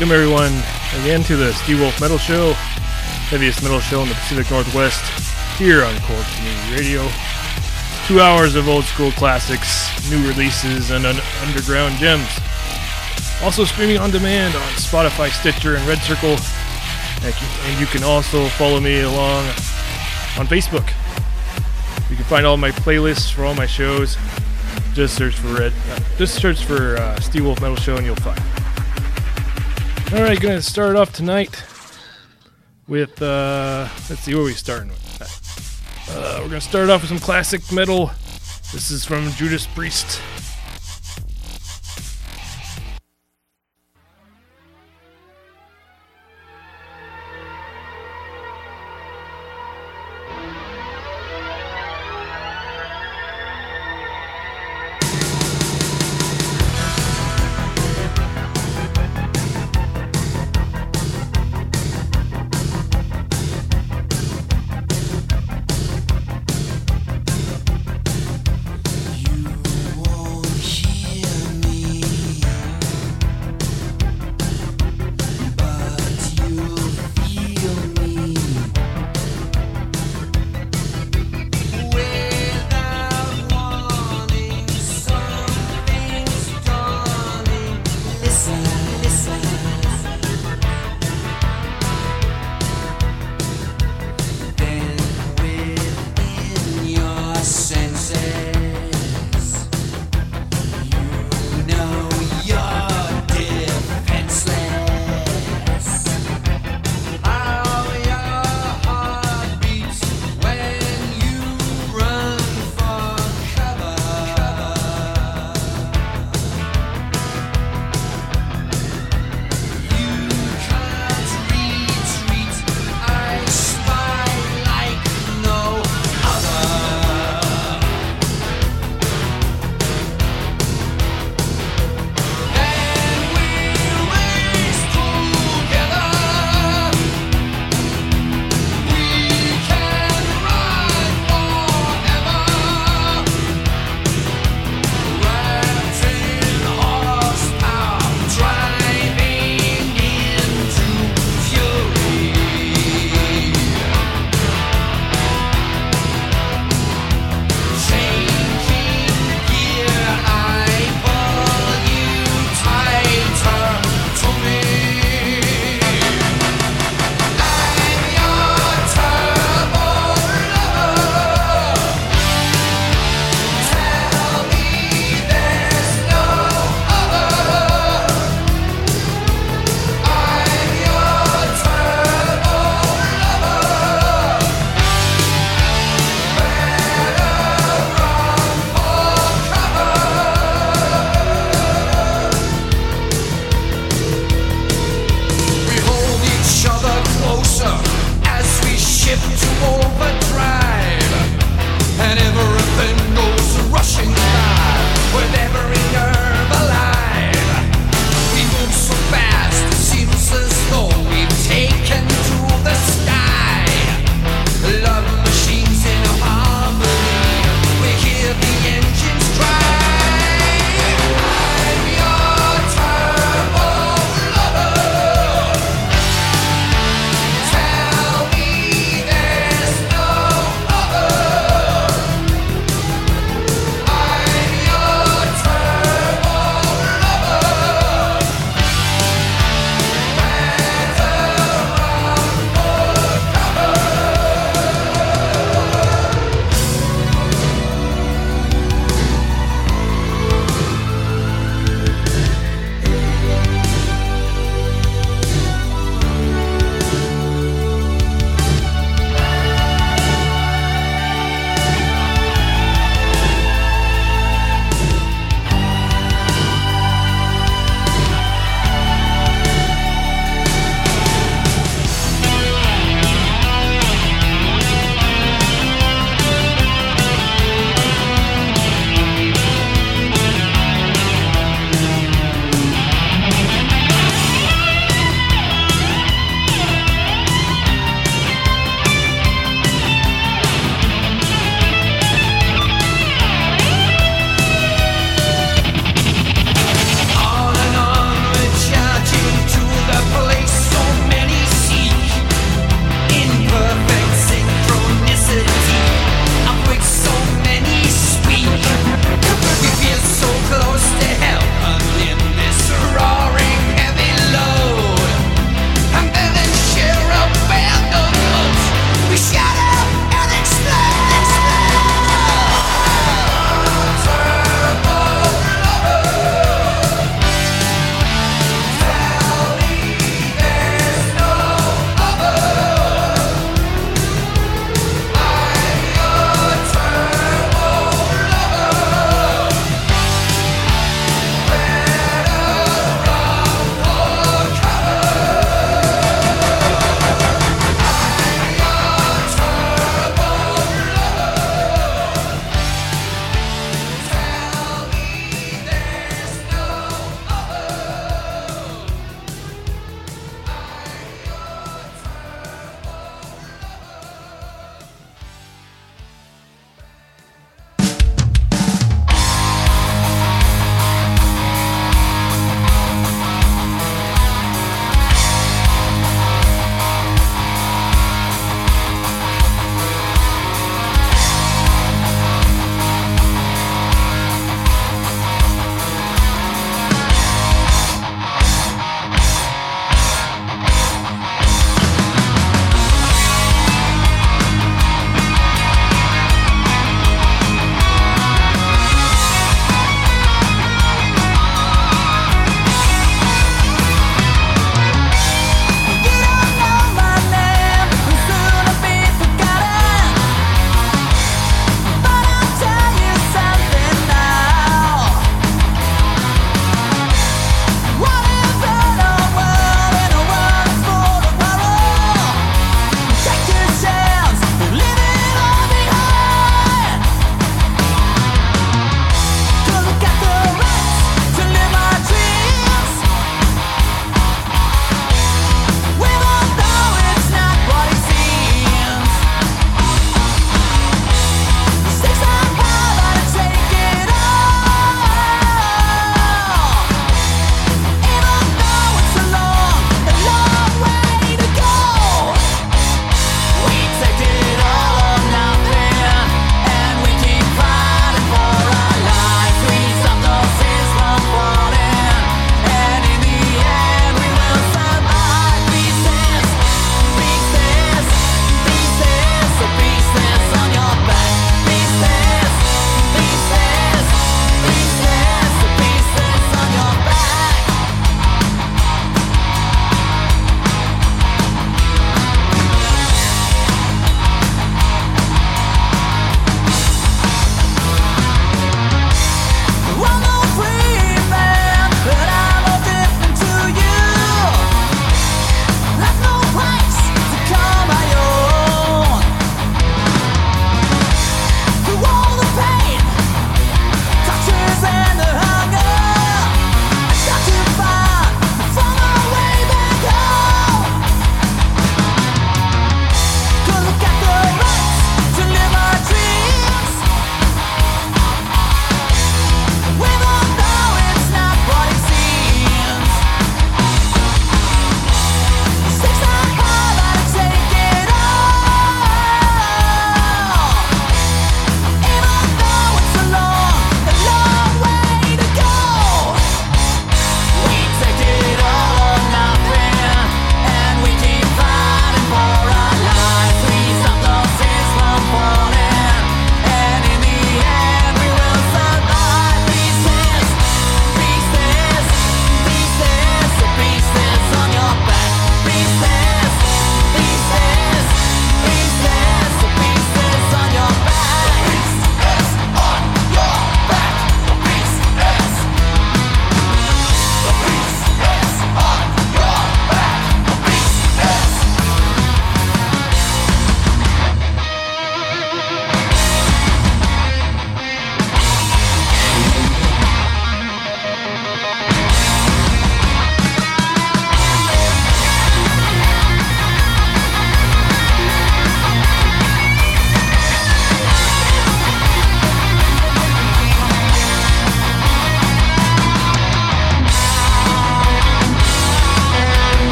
Welcome everyone again to the Steelwolf Metal Show, heaviest metal show in the Pacific Northwest, here on Core Community Radio. Two hours of old school classics, new releases, and un- underground gems. Also streaming on demand on Spotify, Stitcher, and Red Circle. And you, can also follow me along on Facebook. You can find all my playlists for all my shows. Just search for Red. Uh, just search for uh, Steelwolf Metal Show, and you'll find. All right, gonna start off tonight with uh, let's see, what are we starting with? Uh, we're gonna start off with some classic metal. This is from Judas Priest.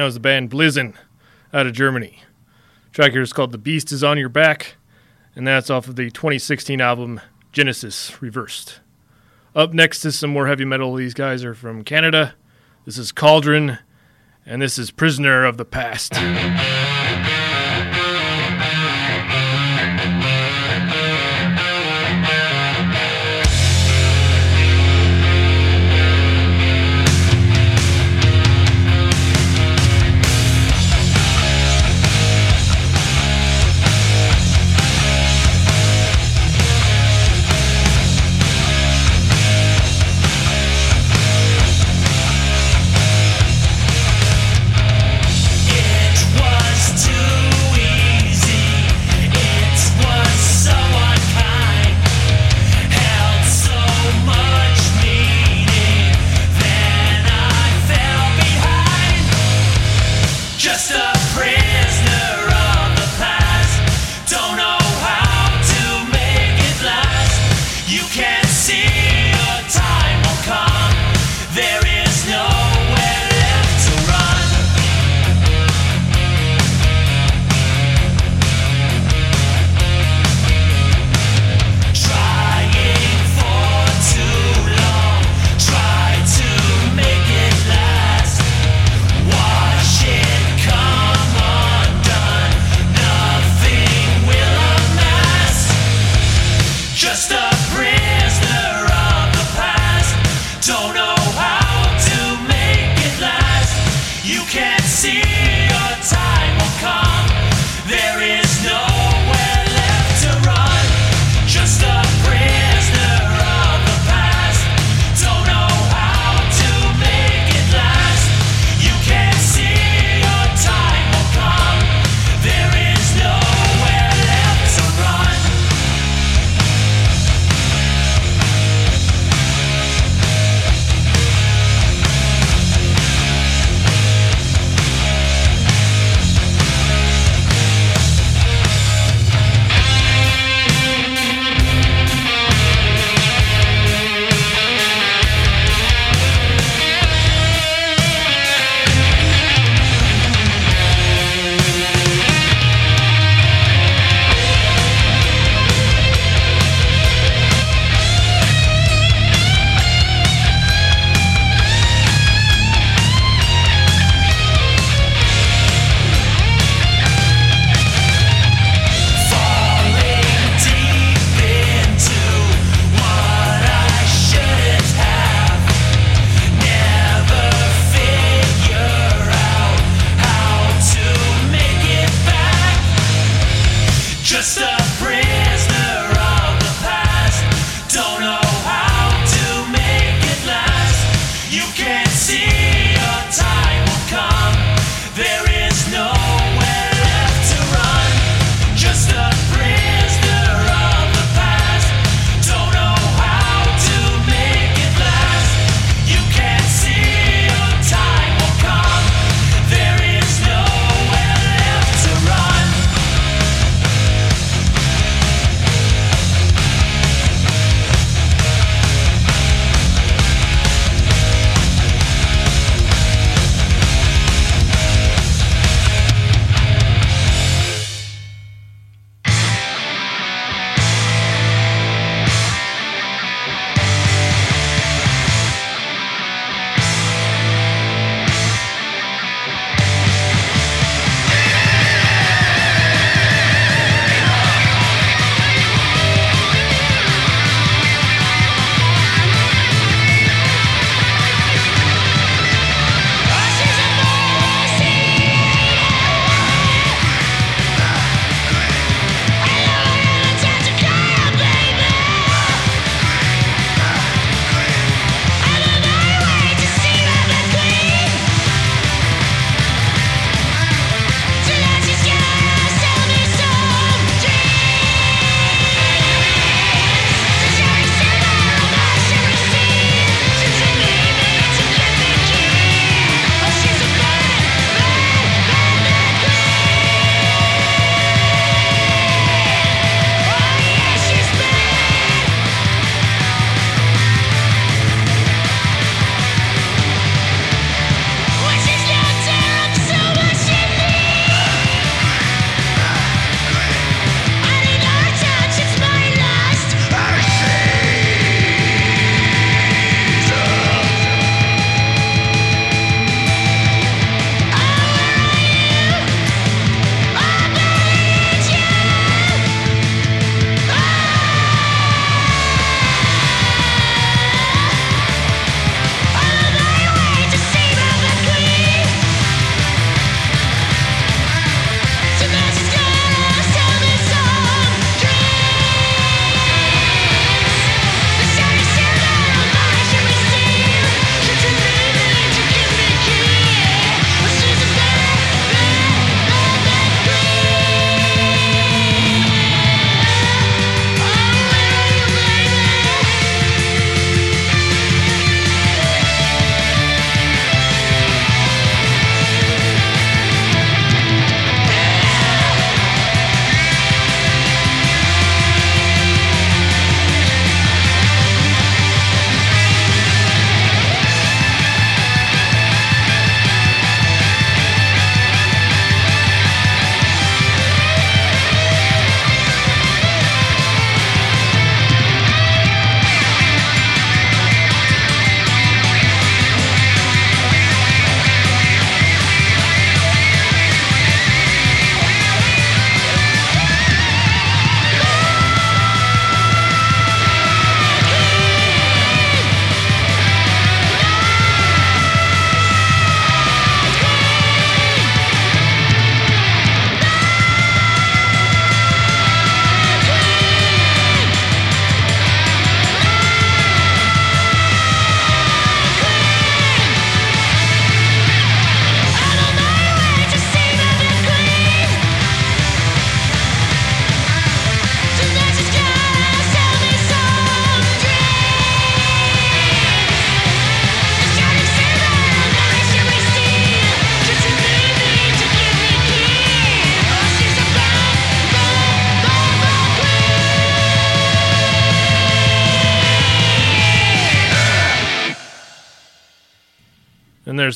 That was the band Blizzen out of Germany. The track here is called The Beast is on Your Back, and that's off of the 2016 album Genesis Reversed. Up next is some more heavy metal. These guys are from Canada. This is Cauldron, and this is Prisoner of the Past.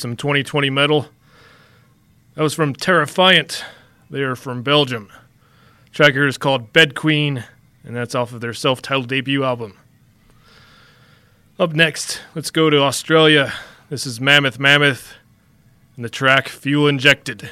Some 2020 metal. That was from Terrifiant. They are from Belgium. track here is called Bed Queen, and that's off of their self titled debut album. Up next, let's go to Australia. This is Mammoth Mammoth and the track Fuel Injected.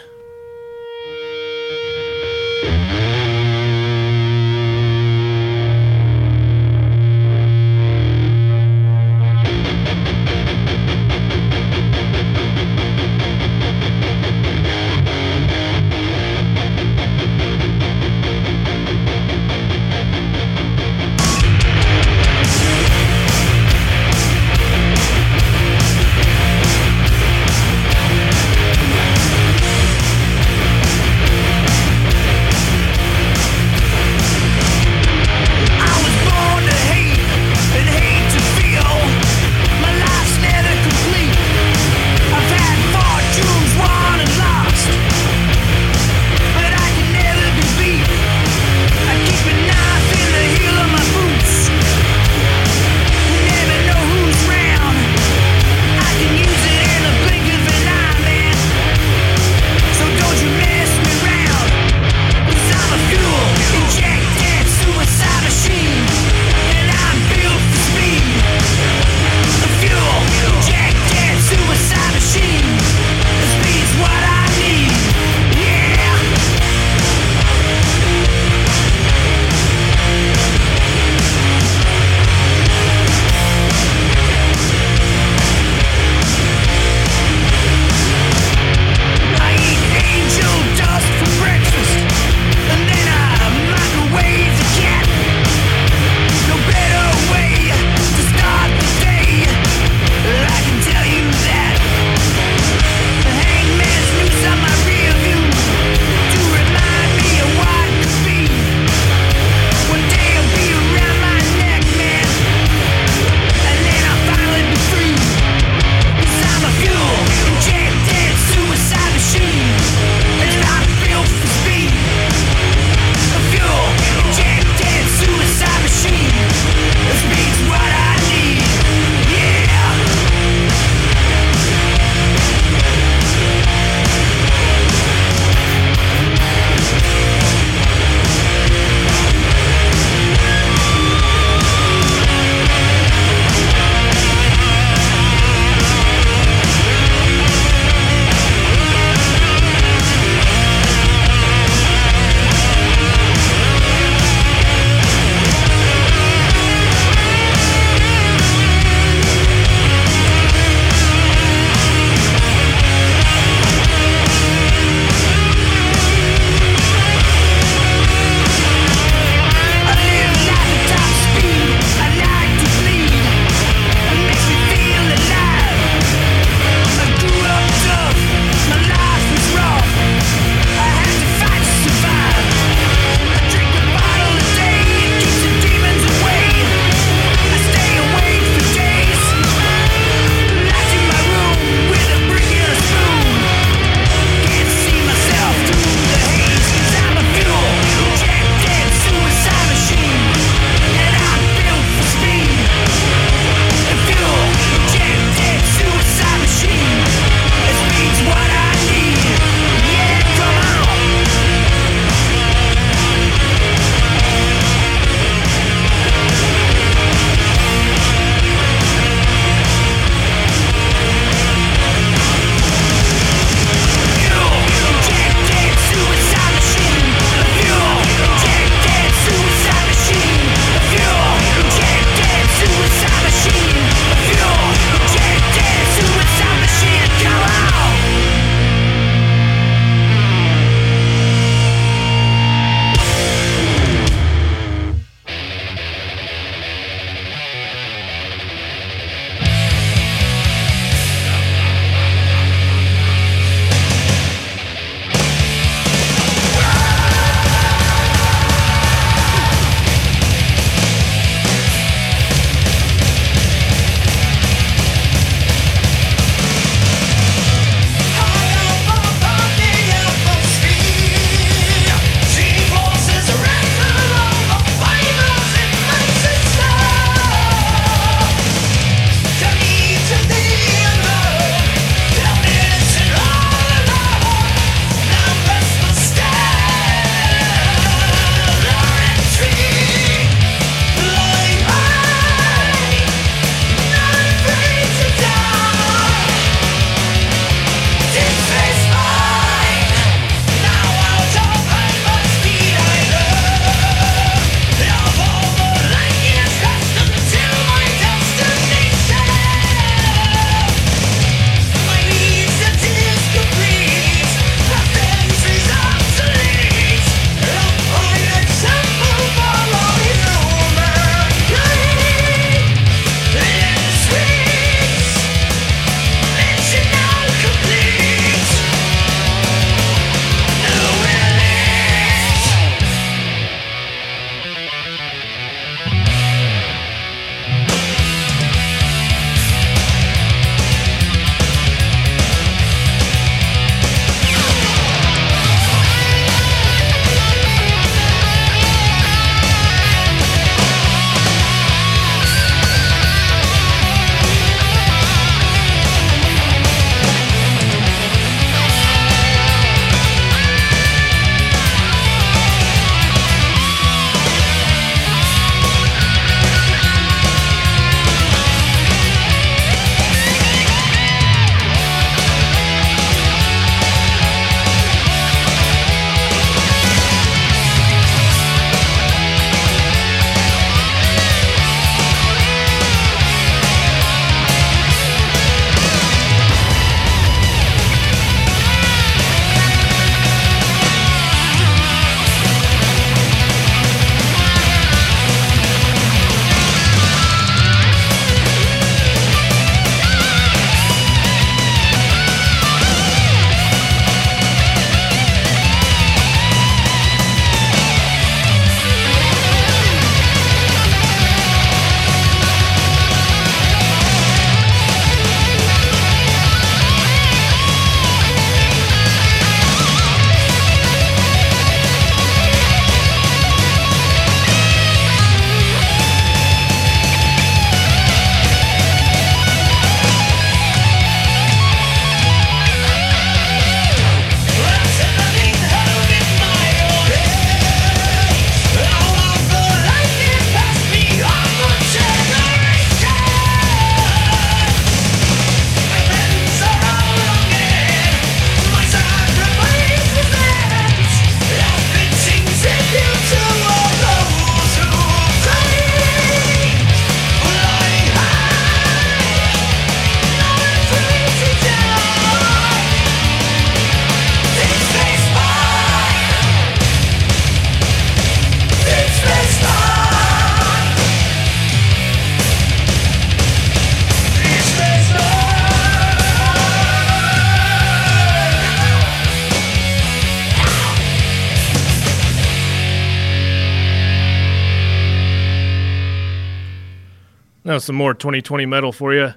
Now some more 2020 metal for you.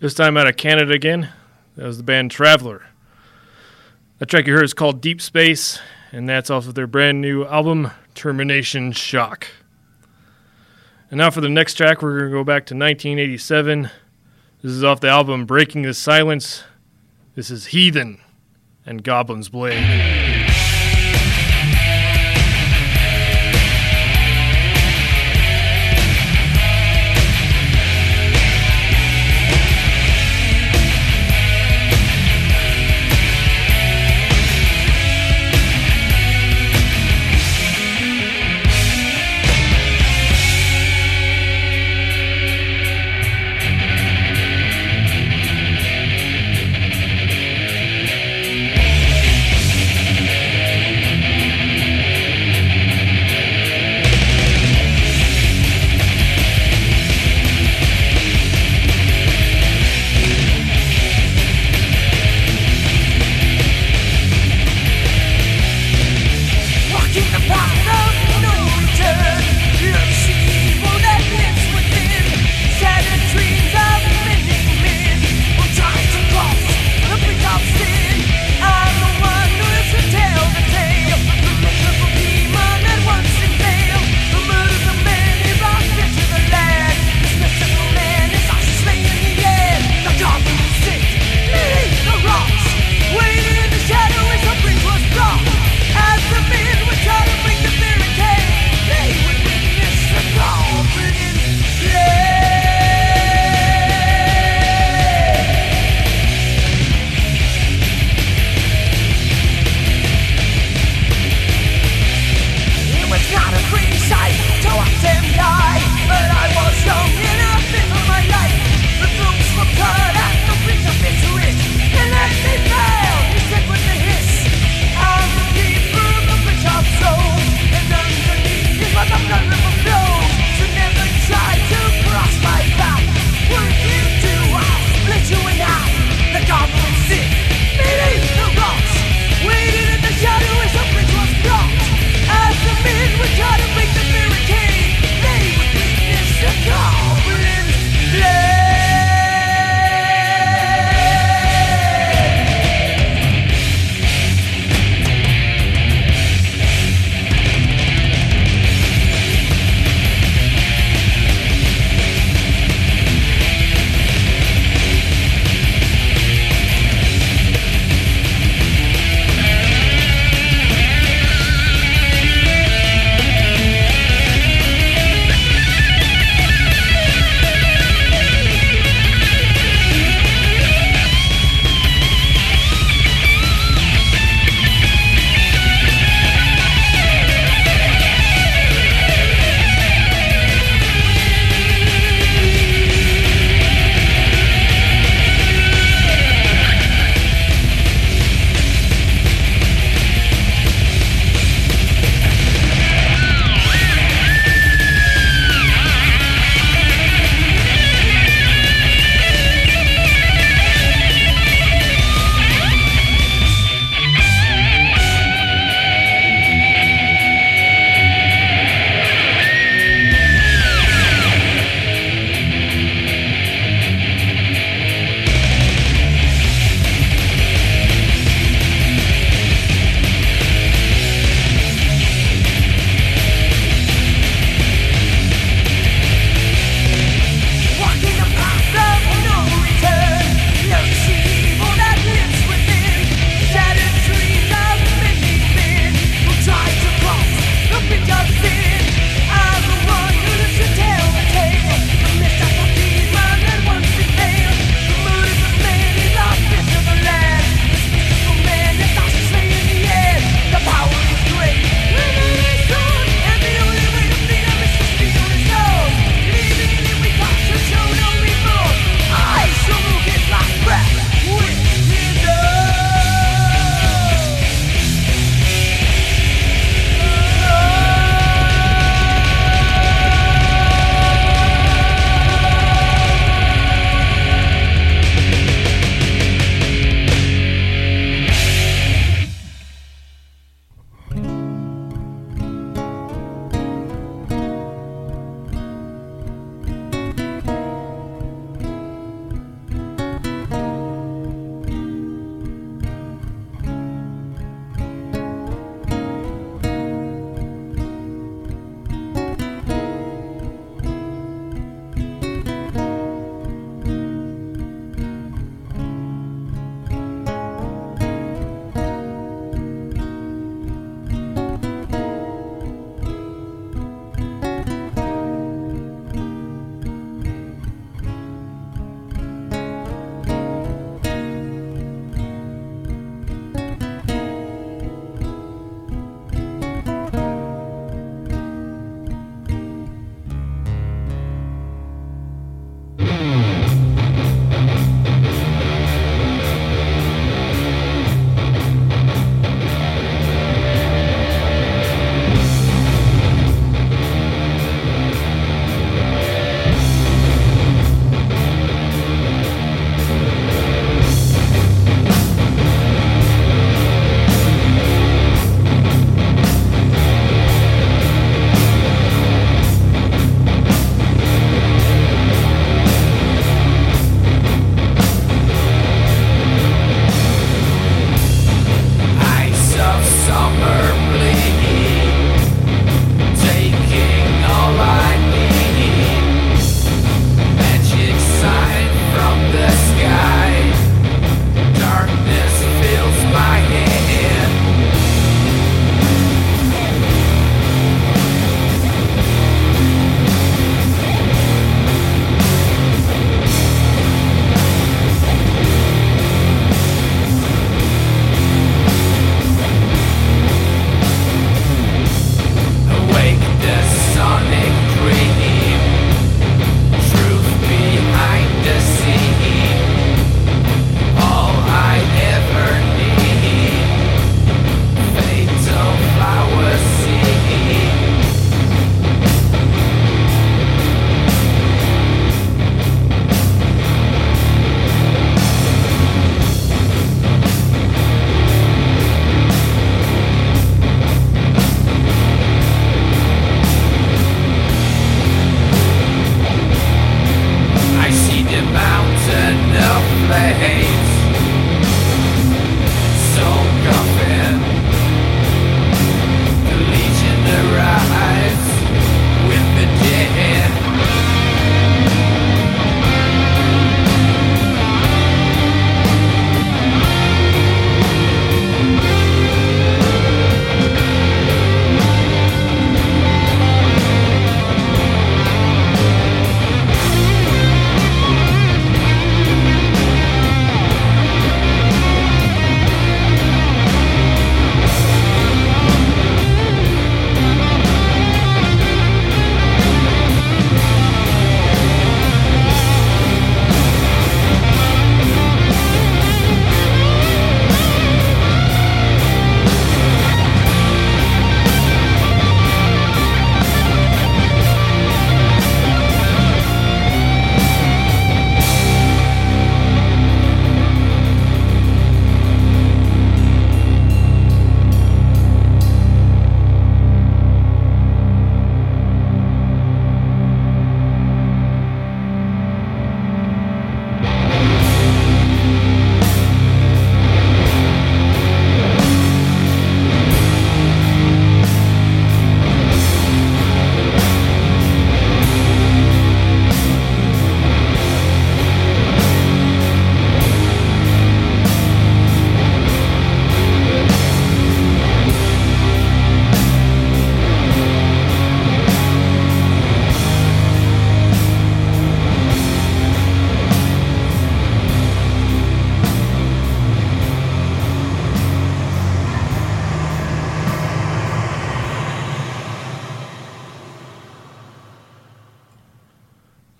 This time out of Canada again. That was the band Traveler. The track you heard is called Deep Space, and that's off of their brand new album Termination Shock. And now for the next track, we're going to go back to 1987. This is off the album Breaking the Silence. This is Heathen and Goblin's Blade.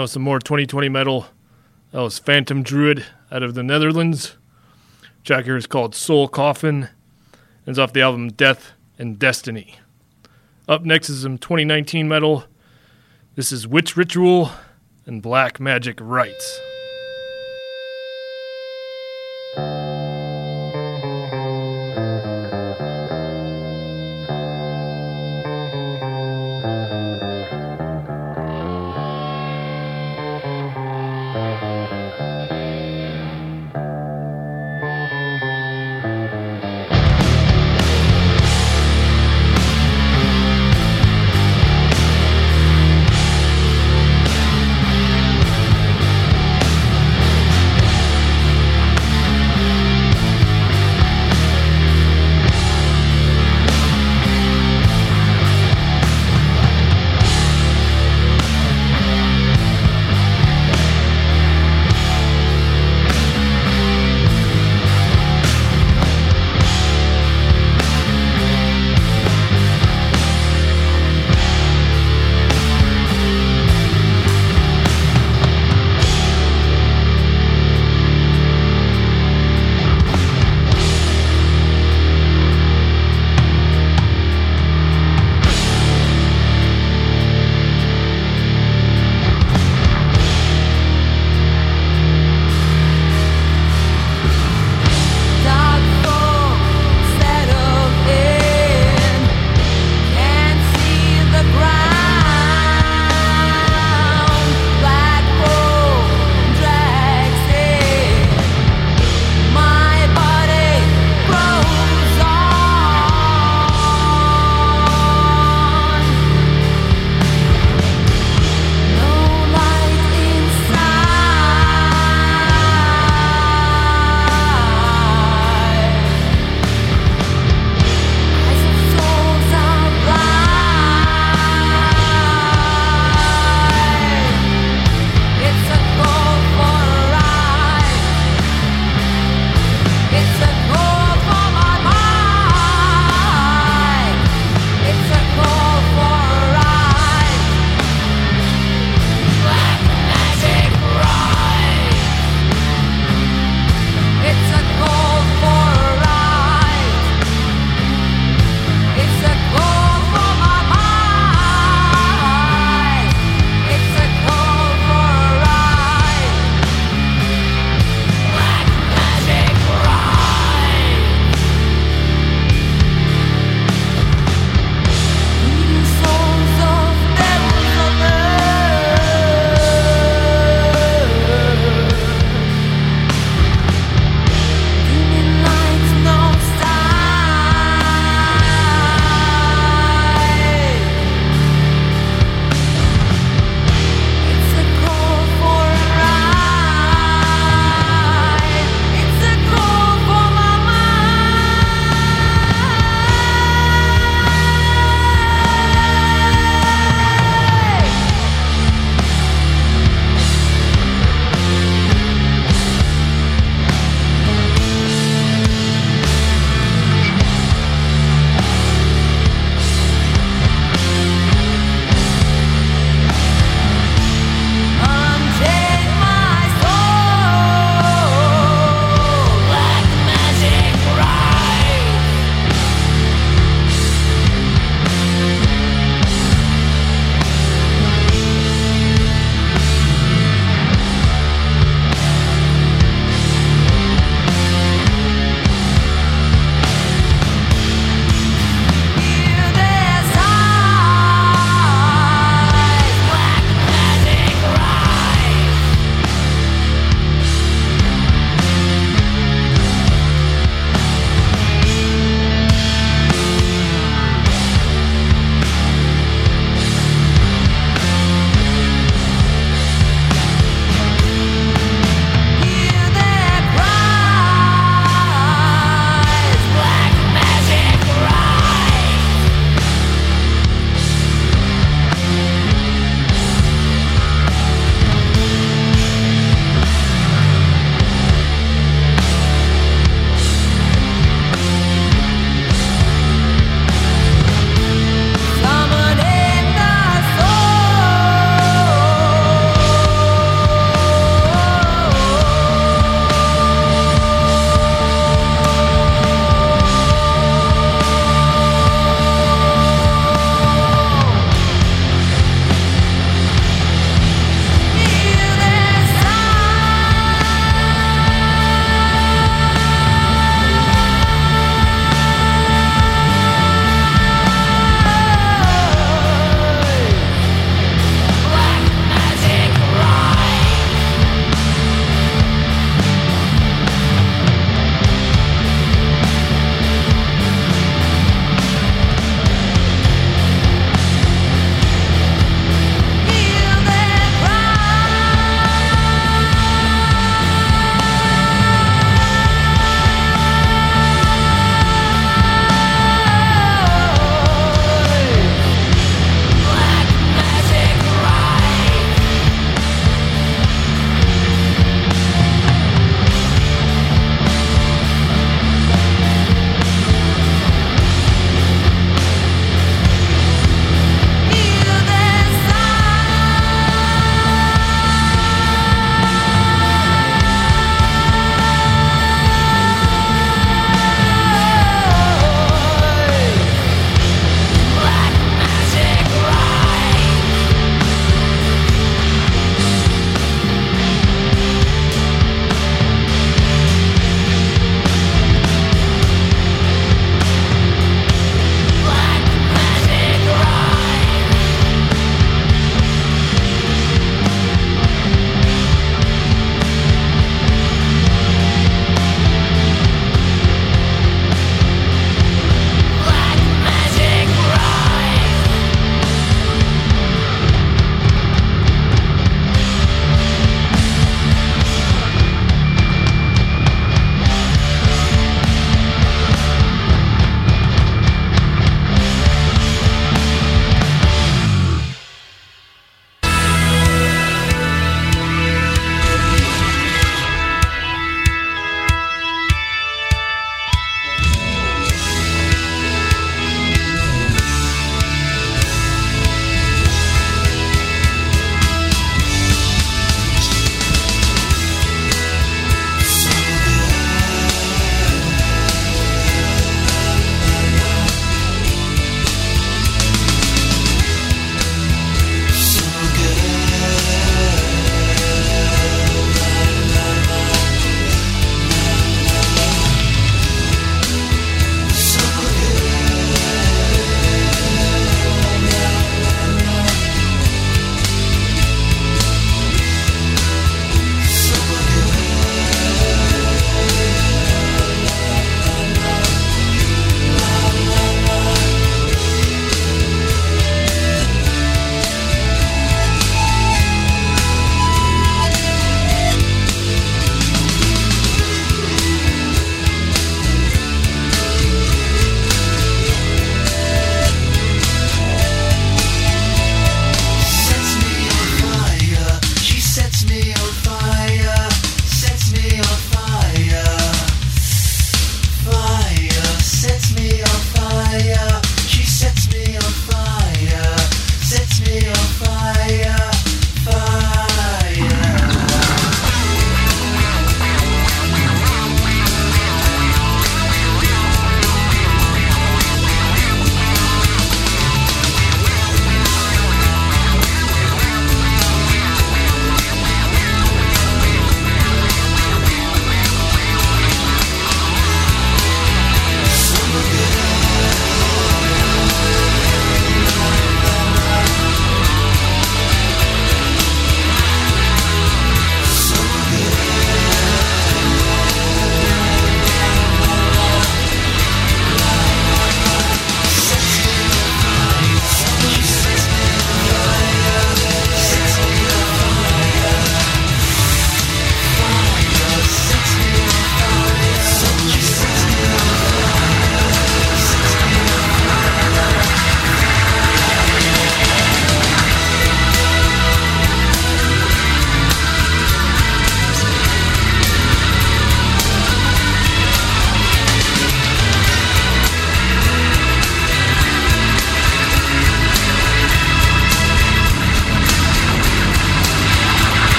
That some more 2020 metal. Oh, that was Phantom Druid out of the Netherlands. Track here is called Soul Coffin. It's off the album Death and Destiny. Up next is some 2019 metal. This is Witch Ritual and Black Magic Rites.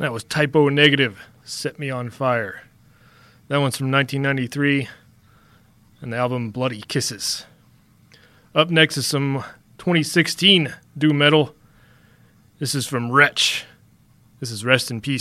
That was Type O Negative, Set Me on Fire. That one's from 1993 and the album Bloody Kisses. Up next is some 2016 doom metal. This is from Wretch. This is Rest in Peace.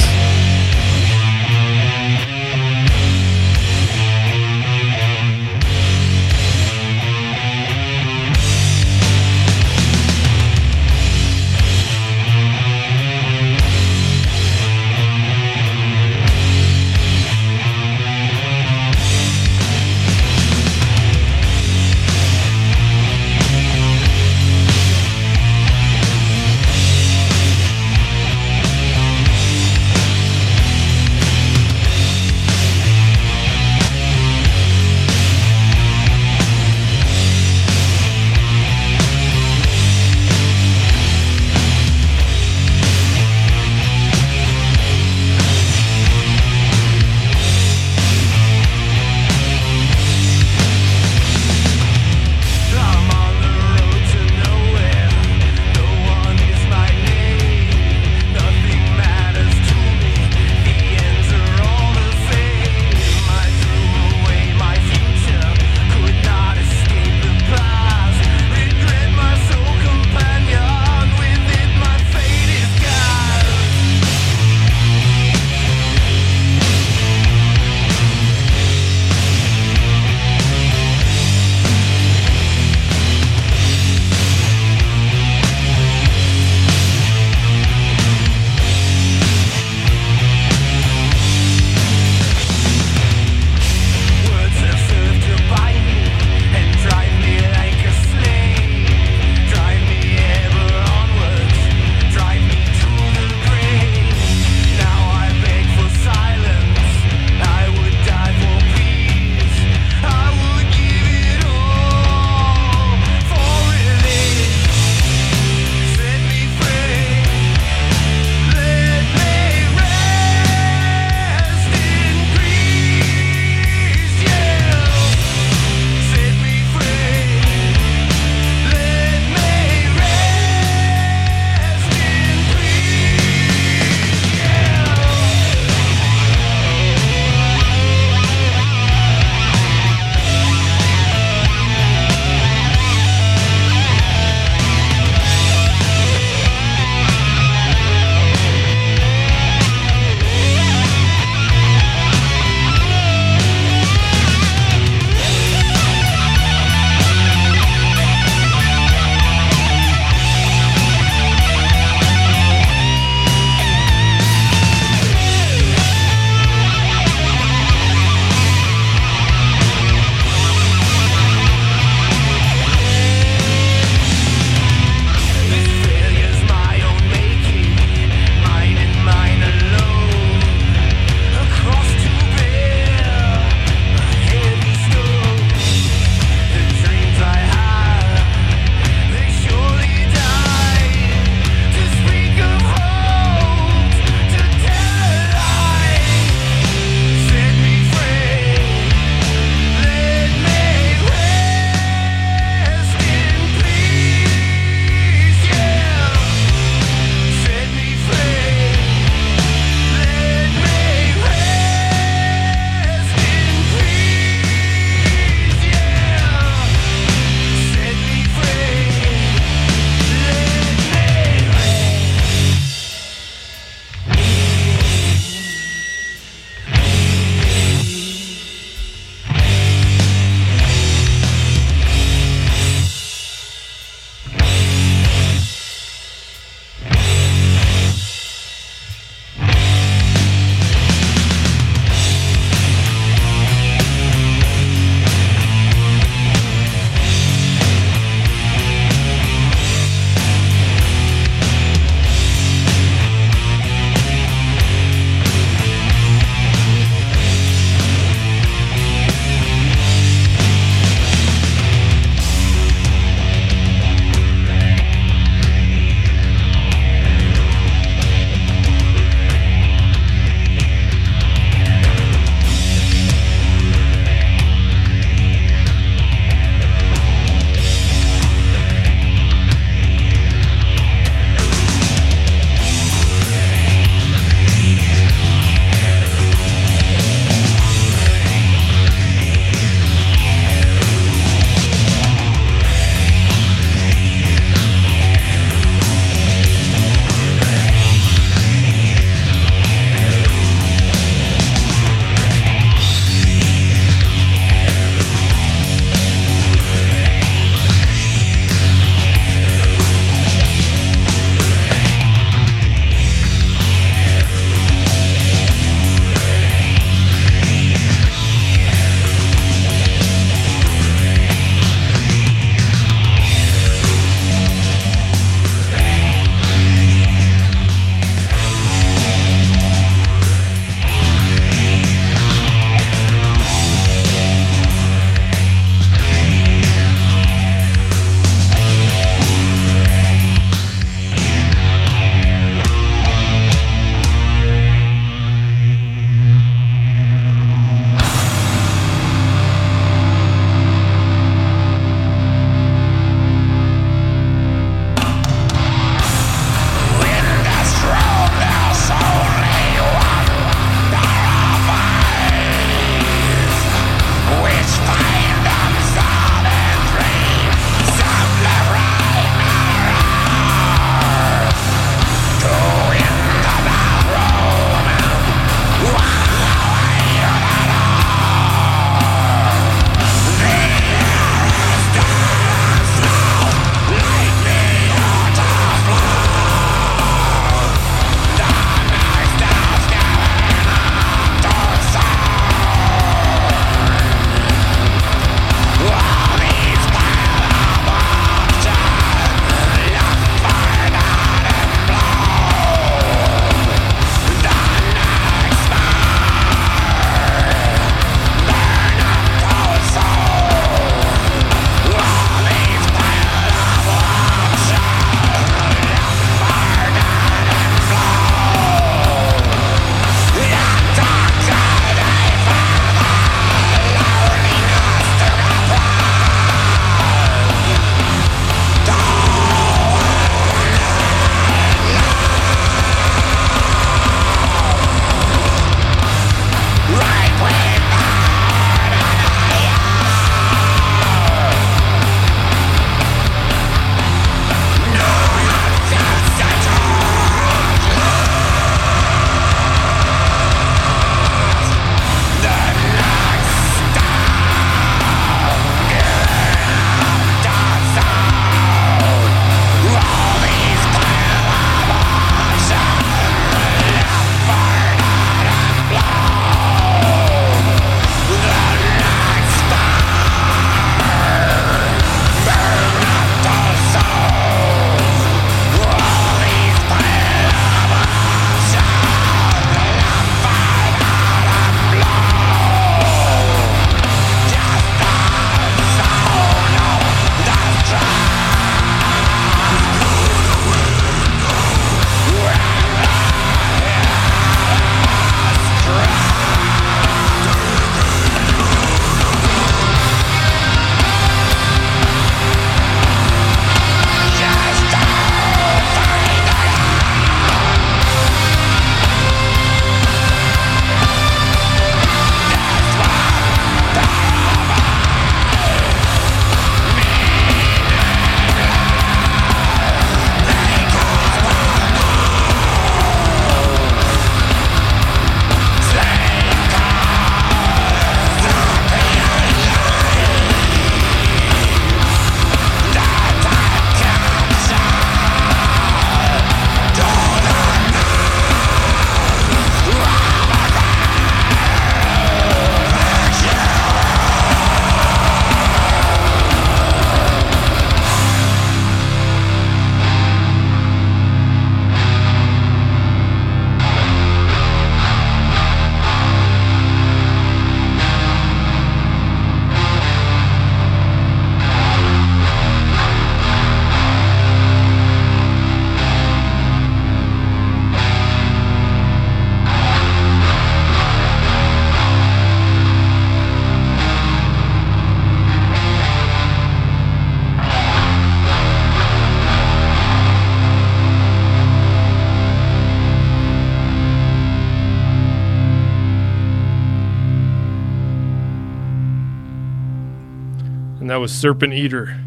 Was Serpent Eater.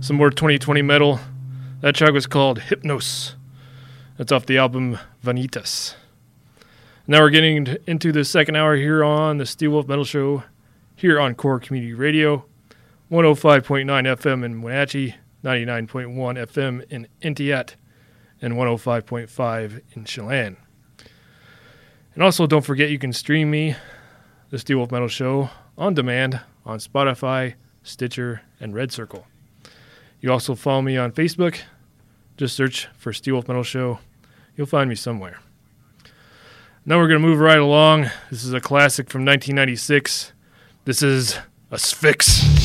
Some more 2020 metal. That track was called Hypnos. That's off the album Vanitas. Now we're getting into the second hour here on the Steelwolf Metal Show, here on Core Community Radio, 105.9 FM in Wenatchee, 99.1 FM in Entiat, and 105.5 in Chelan. And also, don't forget you can stream me, the Steelwolf Metal Show, on demand on Spotify, Stitcher, and Red Circle. You also follow me on Facebook. Just search for Steelwolf Metal Show. You'll find me somewhere. Now we're going to move right along. This is a classic from 1996. This is Asphyx.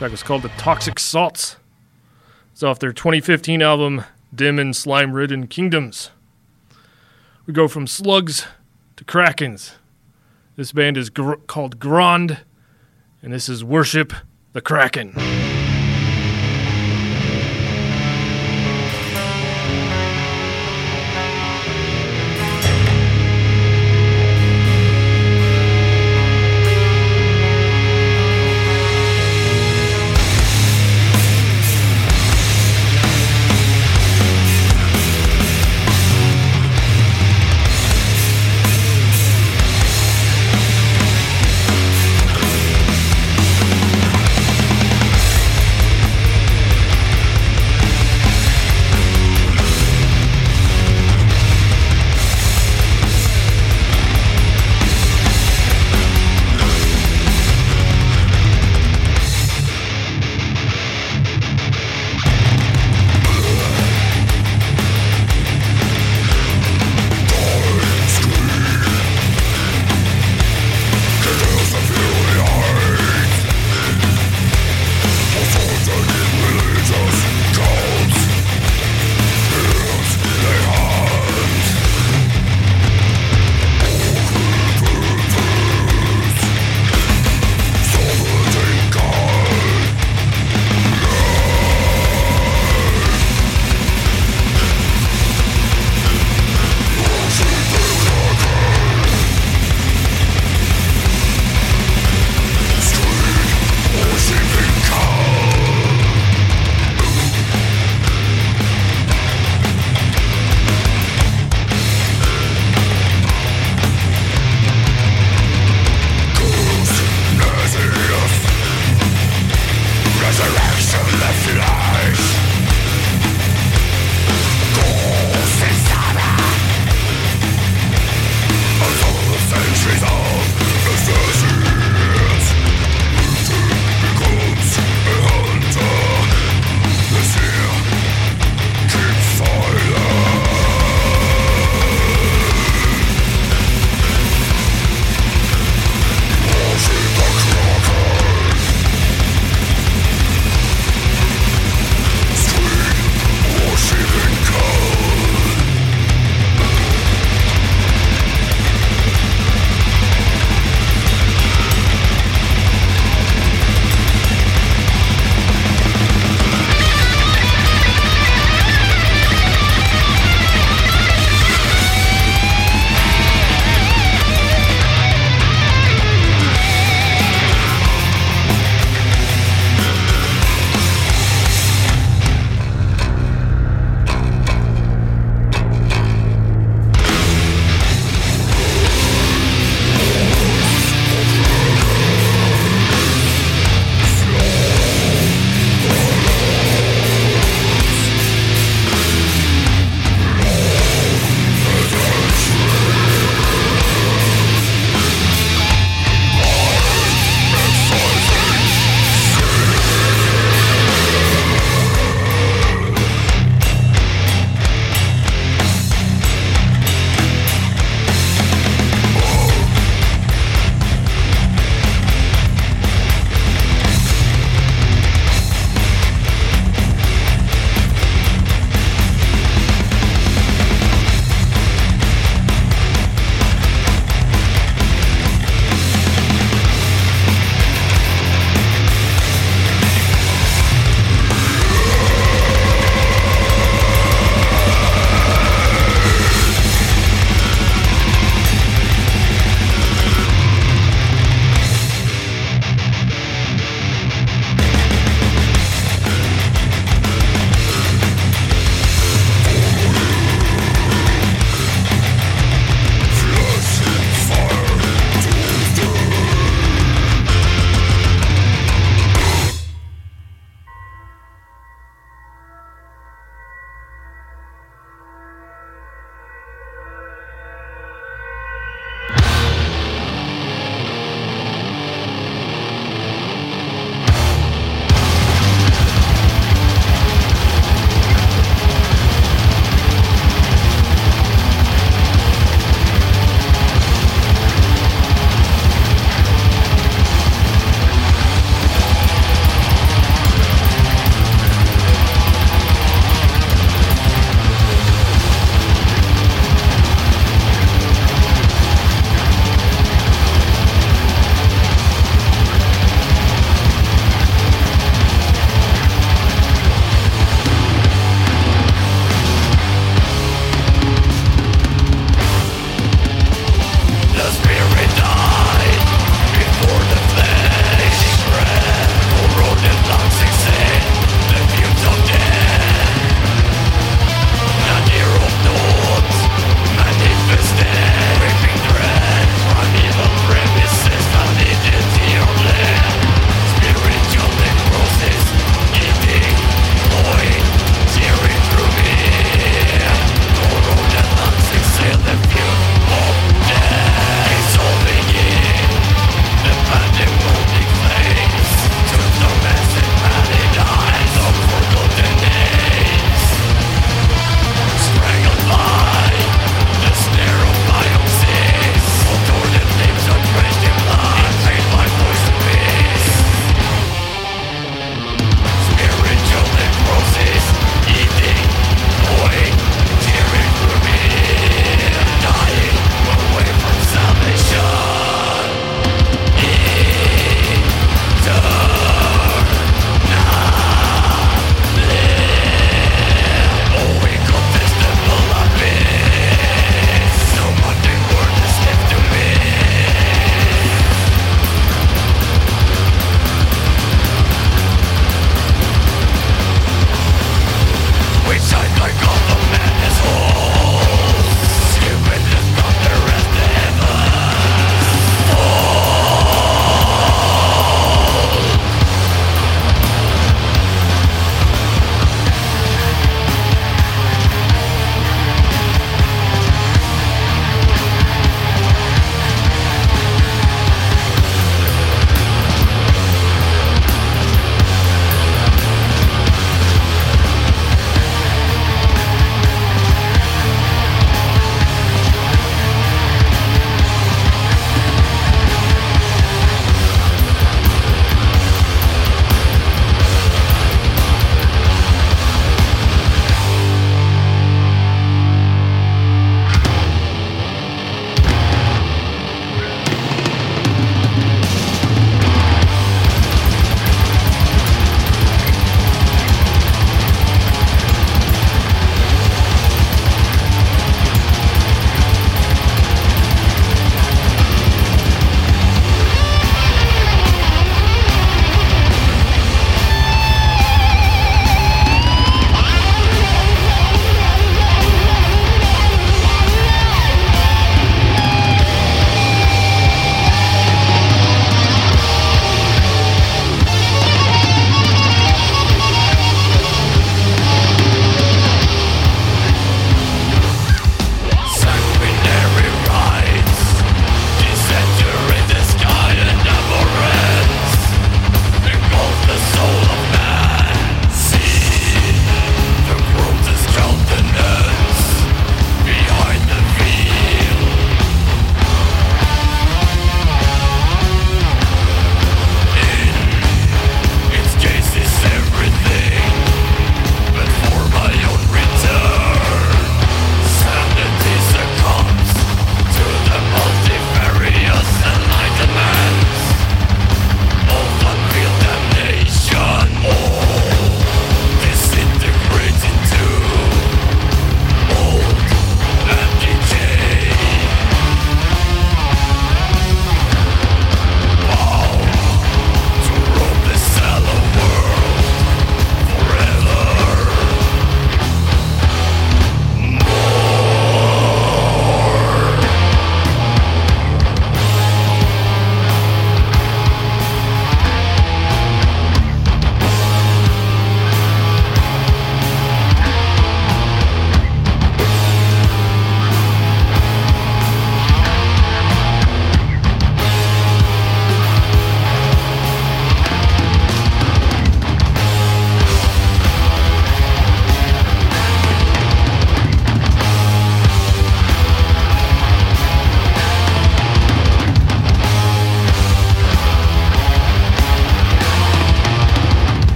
Track was called The Toxic Salts. It's off their 2015 album, Dim and Slime Ridden Kingdoms. We go from slugs to krakens. This band is gr- called Grand, and this is Worship the Kraken.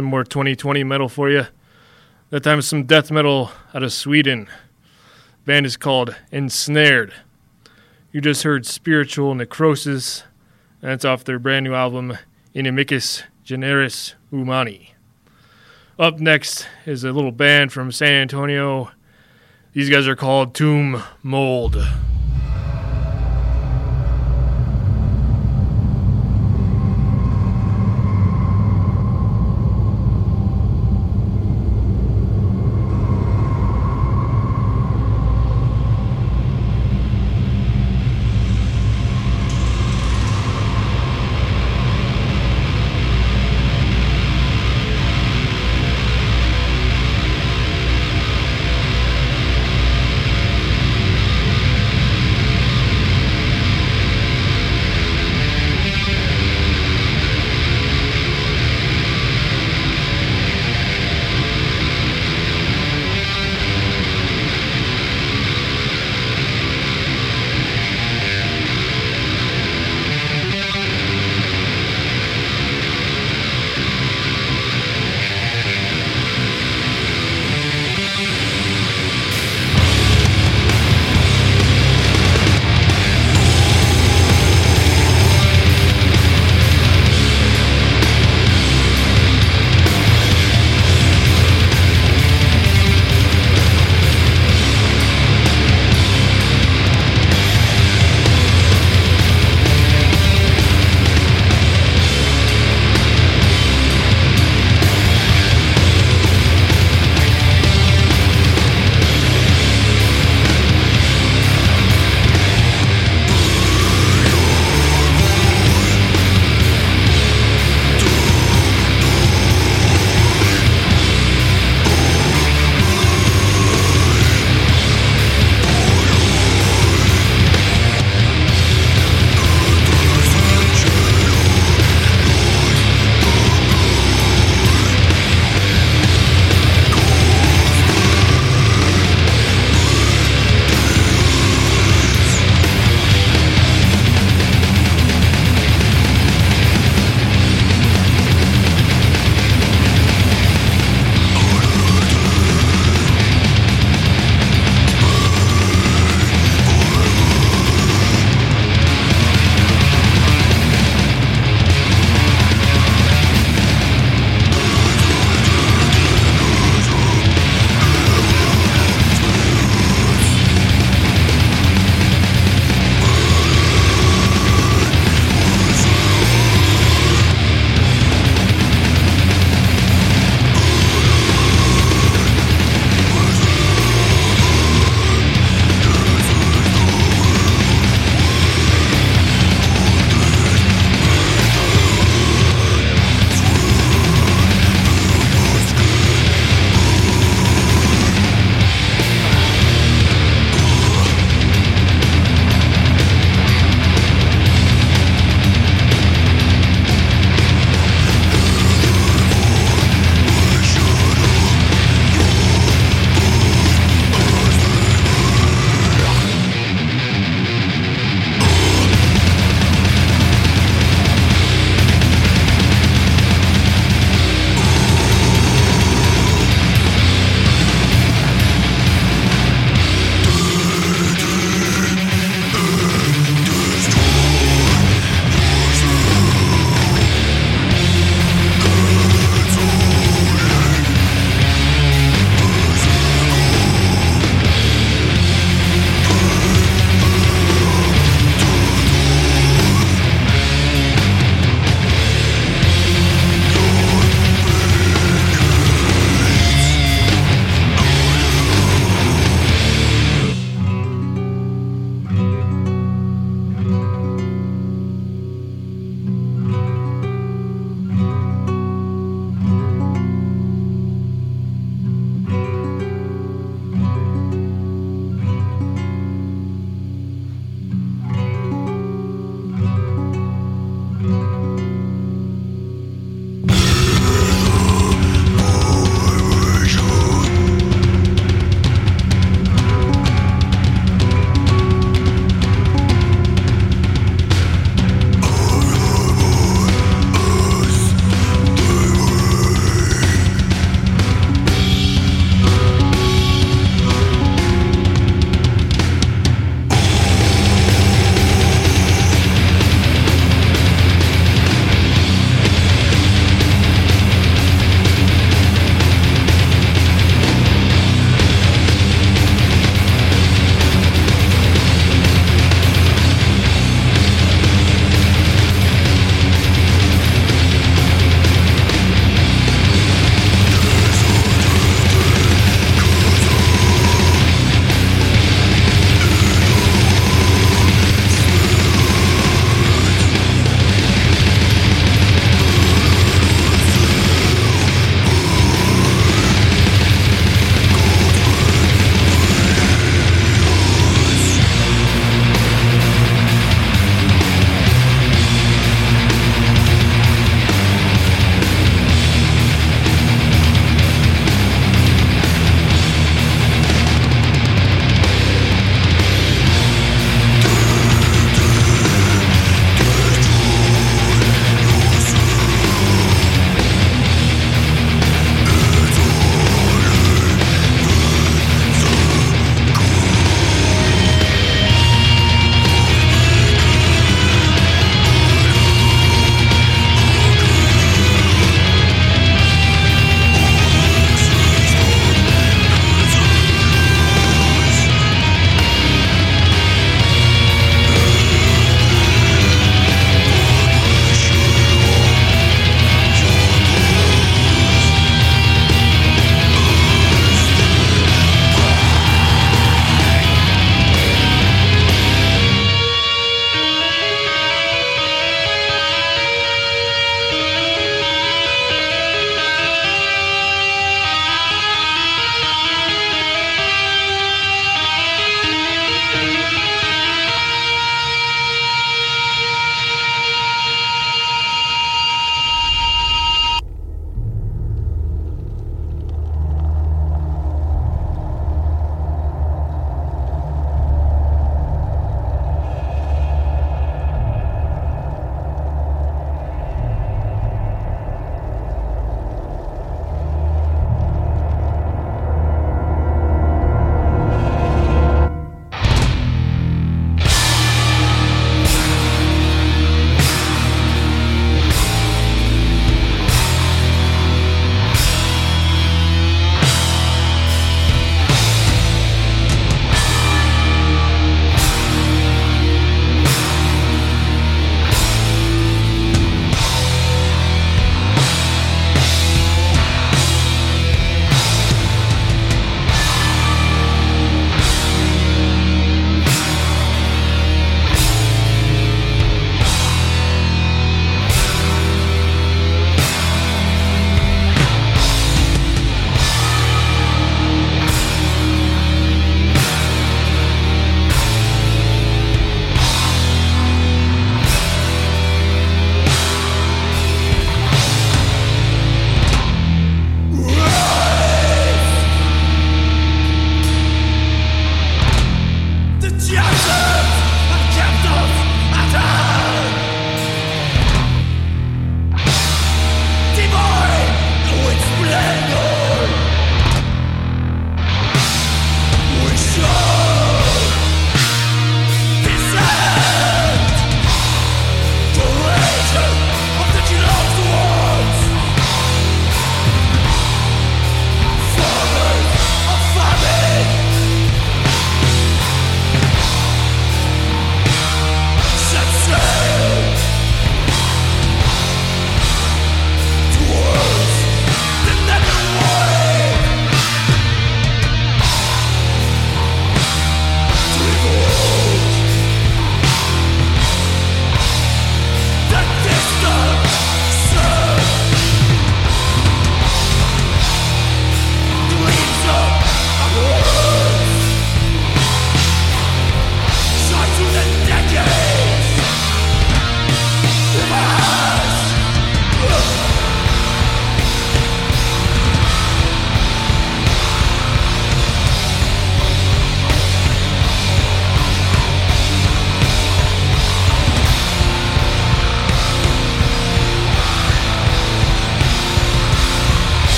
Some more 2020 metal for you. That time, some death metal out of Sweden. band is called Ensnared. You just heard Spiritual Necrosis, and off their brand new album, Inimicus Generis Humani. Up next is a little band from San Antonio. These guys are called Tomb Mold.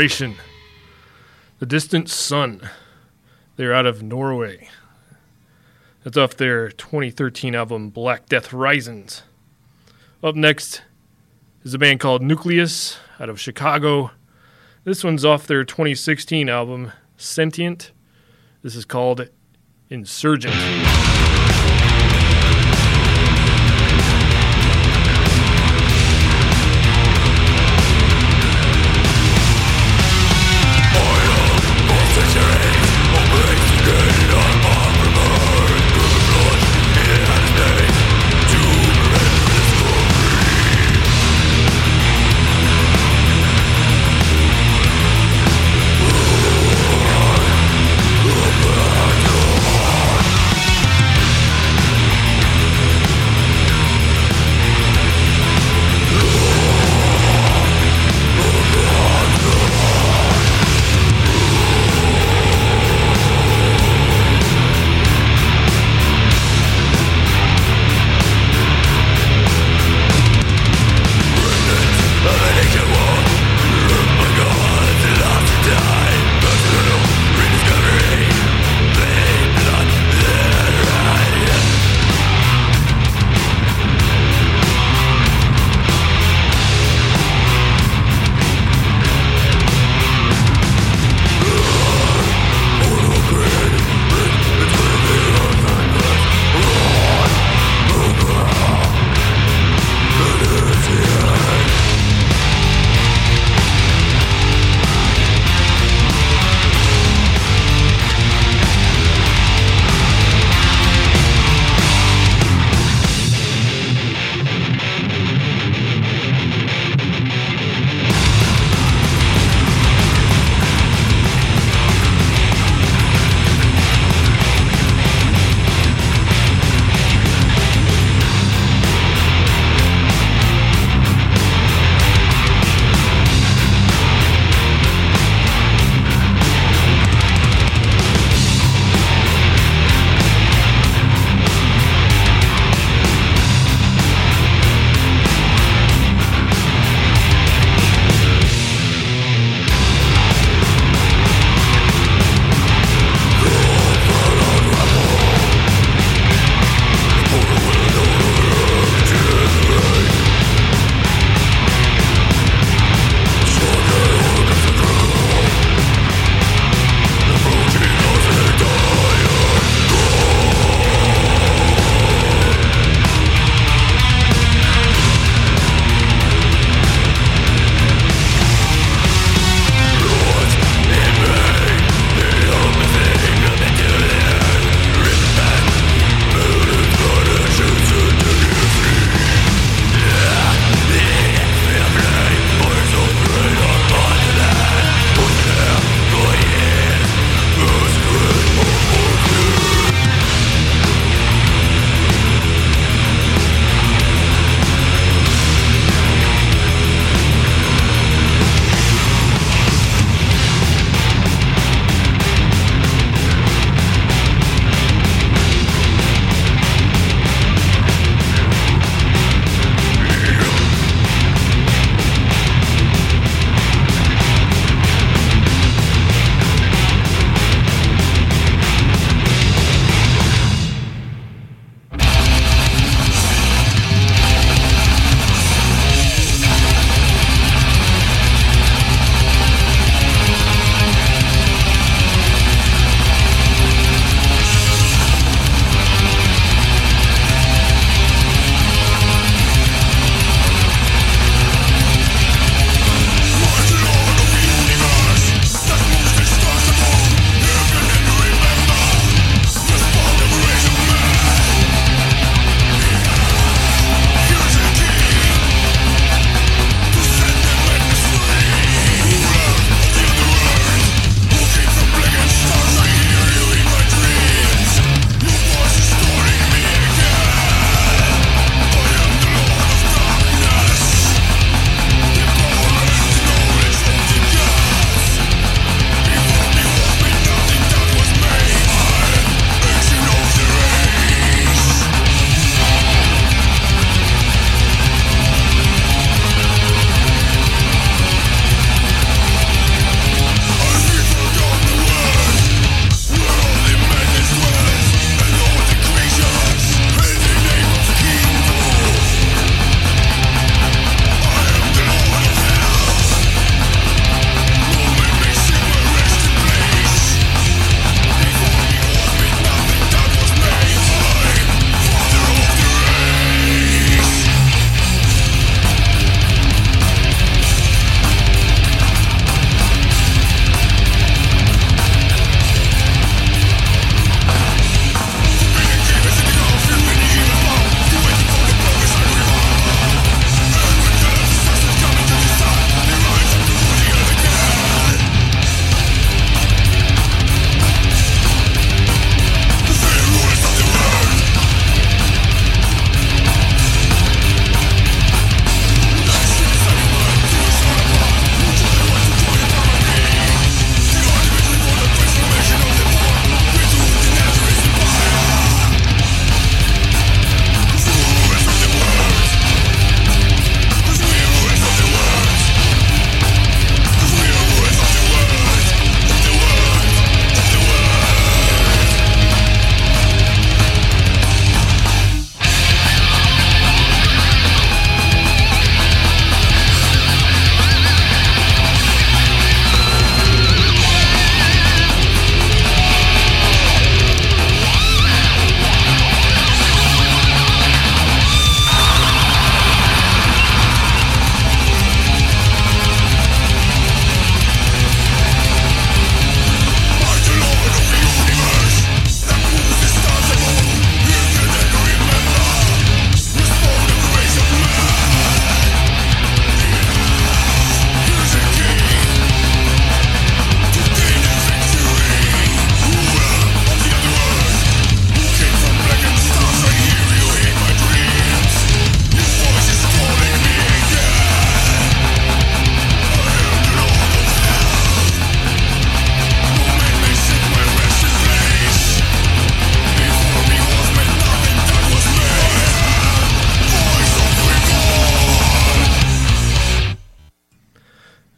Obliteration. The Distant Sun. They're out of Norway. That's off their 2013 album Black Death Horizon. Up next is a band called Nucleus out of Chicago. This one's off their 2016 album Sentient. This is called Insurgent.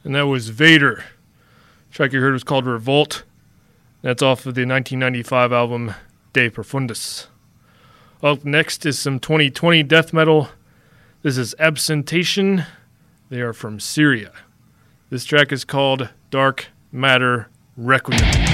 And that was Vader. The track you heard was called Revolt. That's off of the 1995 album De Profundis. Up next is some 2020 death metal. This is Absentation. They are from Syria. This track is called Dark Matter Requiem.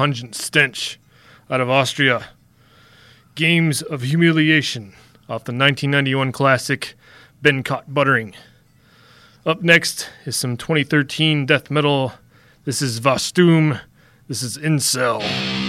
Pungent Stench out of Austria. Games of Humiliation off the 1991 classic Been Caught Buttering. Up next is some 2013 death metal. This is Vastum. This is Incel.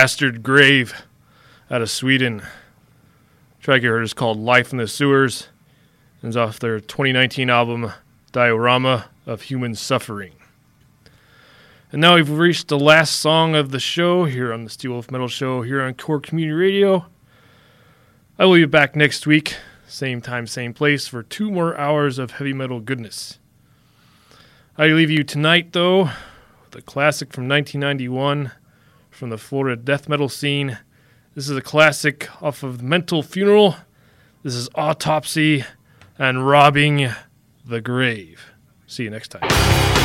Bastard Grave out of Sweden. track you heard is called Life in the Sewers. And it's off their 2019 album Diorama of Human Suffering. And now we've reached the last song of the show here on the Steelwolf Metal Show here on Core Community Radio. I will be back next week, same time, same place, for two more hours of heavy metal goodness. I leave you tonight, though, with a classic from 1991 from the Florida death metal scene. This is a classic off of Mental Funeral. This is Autopsy and Robbing the Grave. See you next time.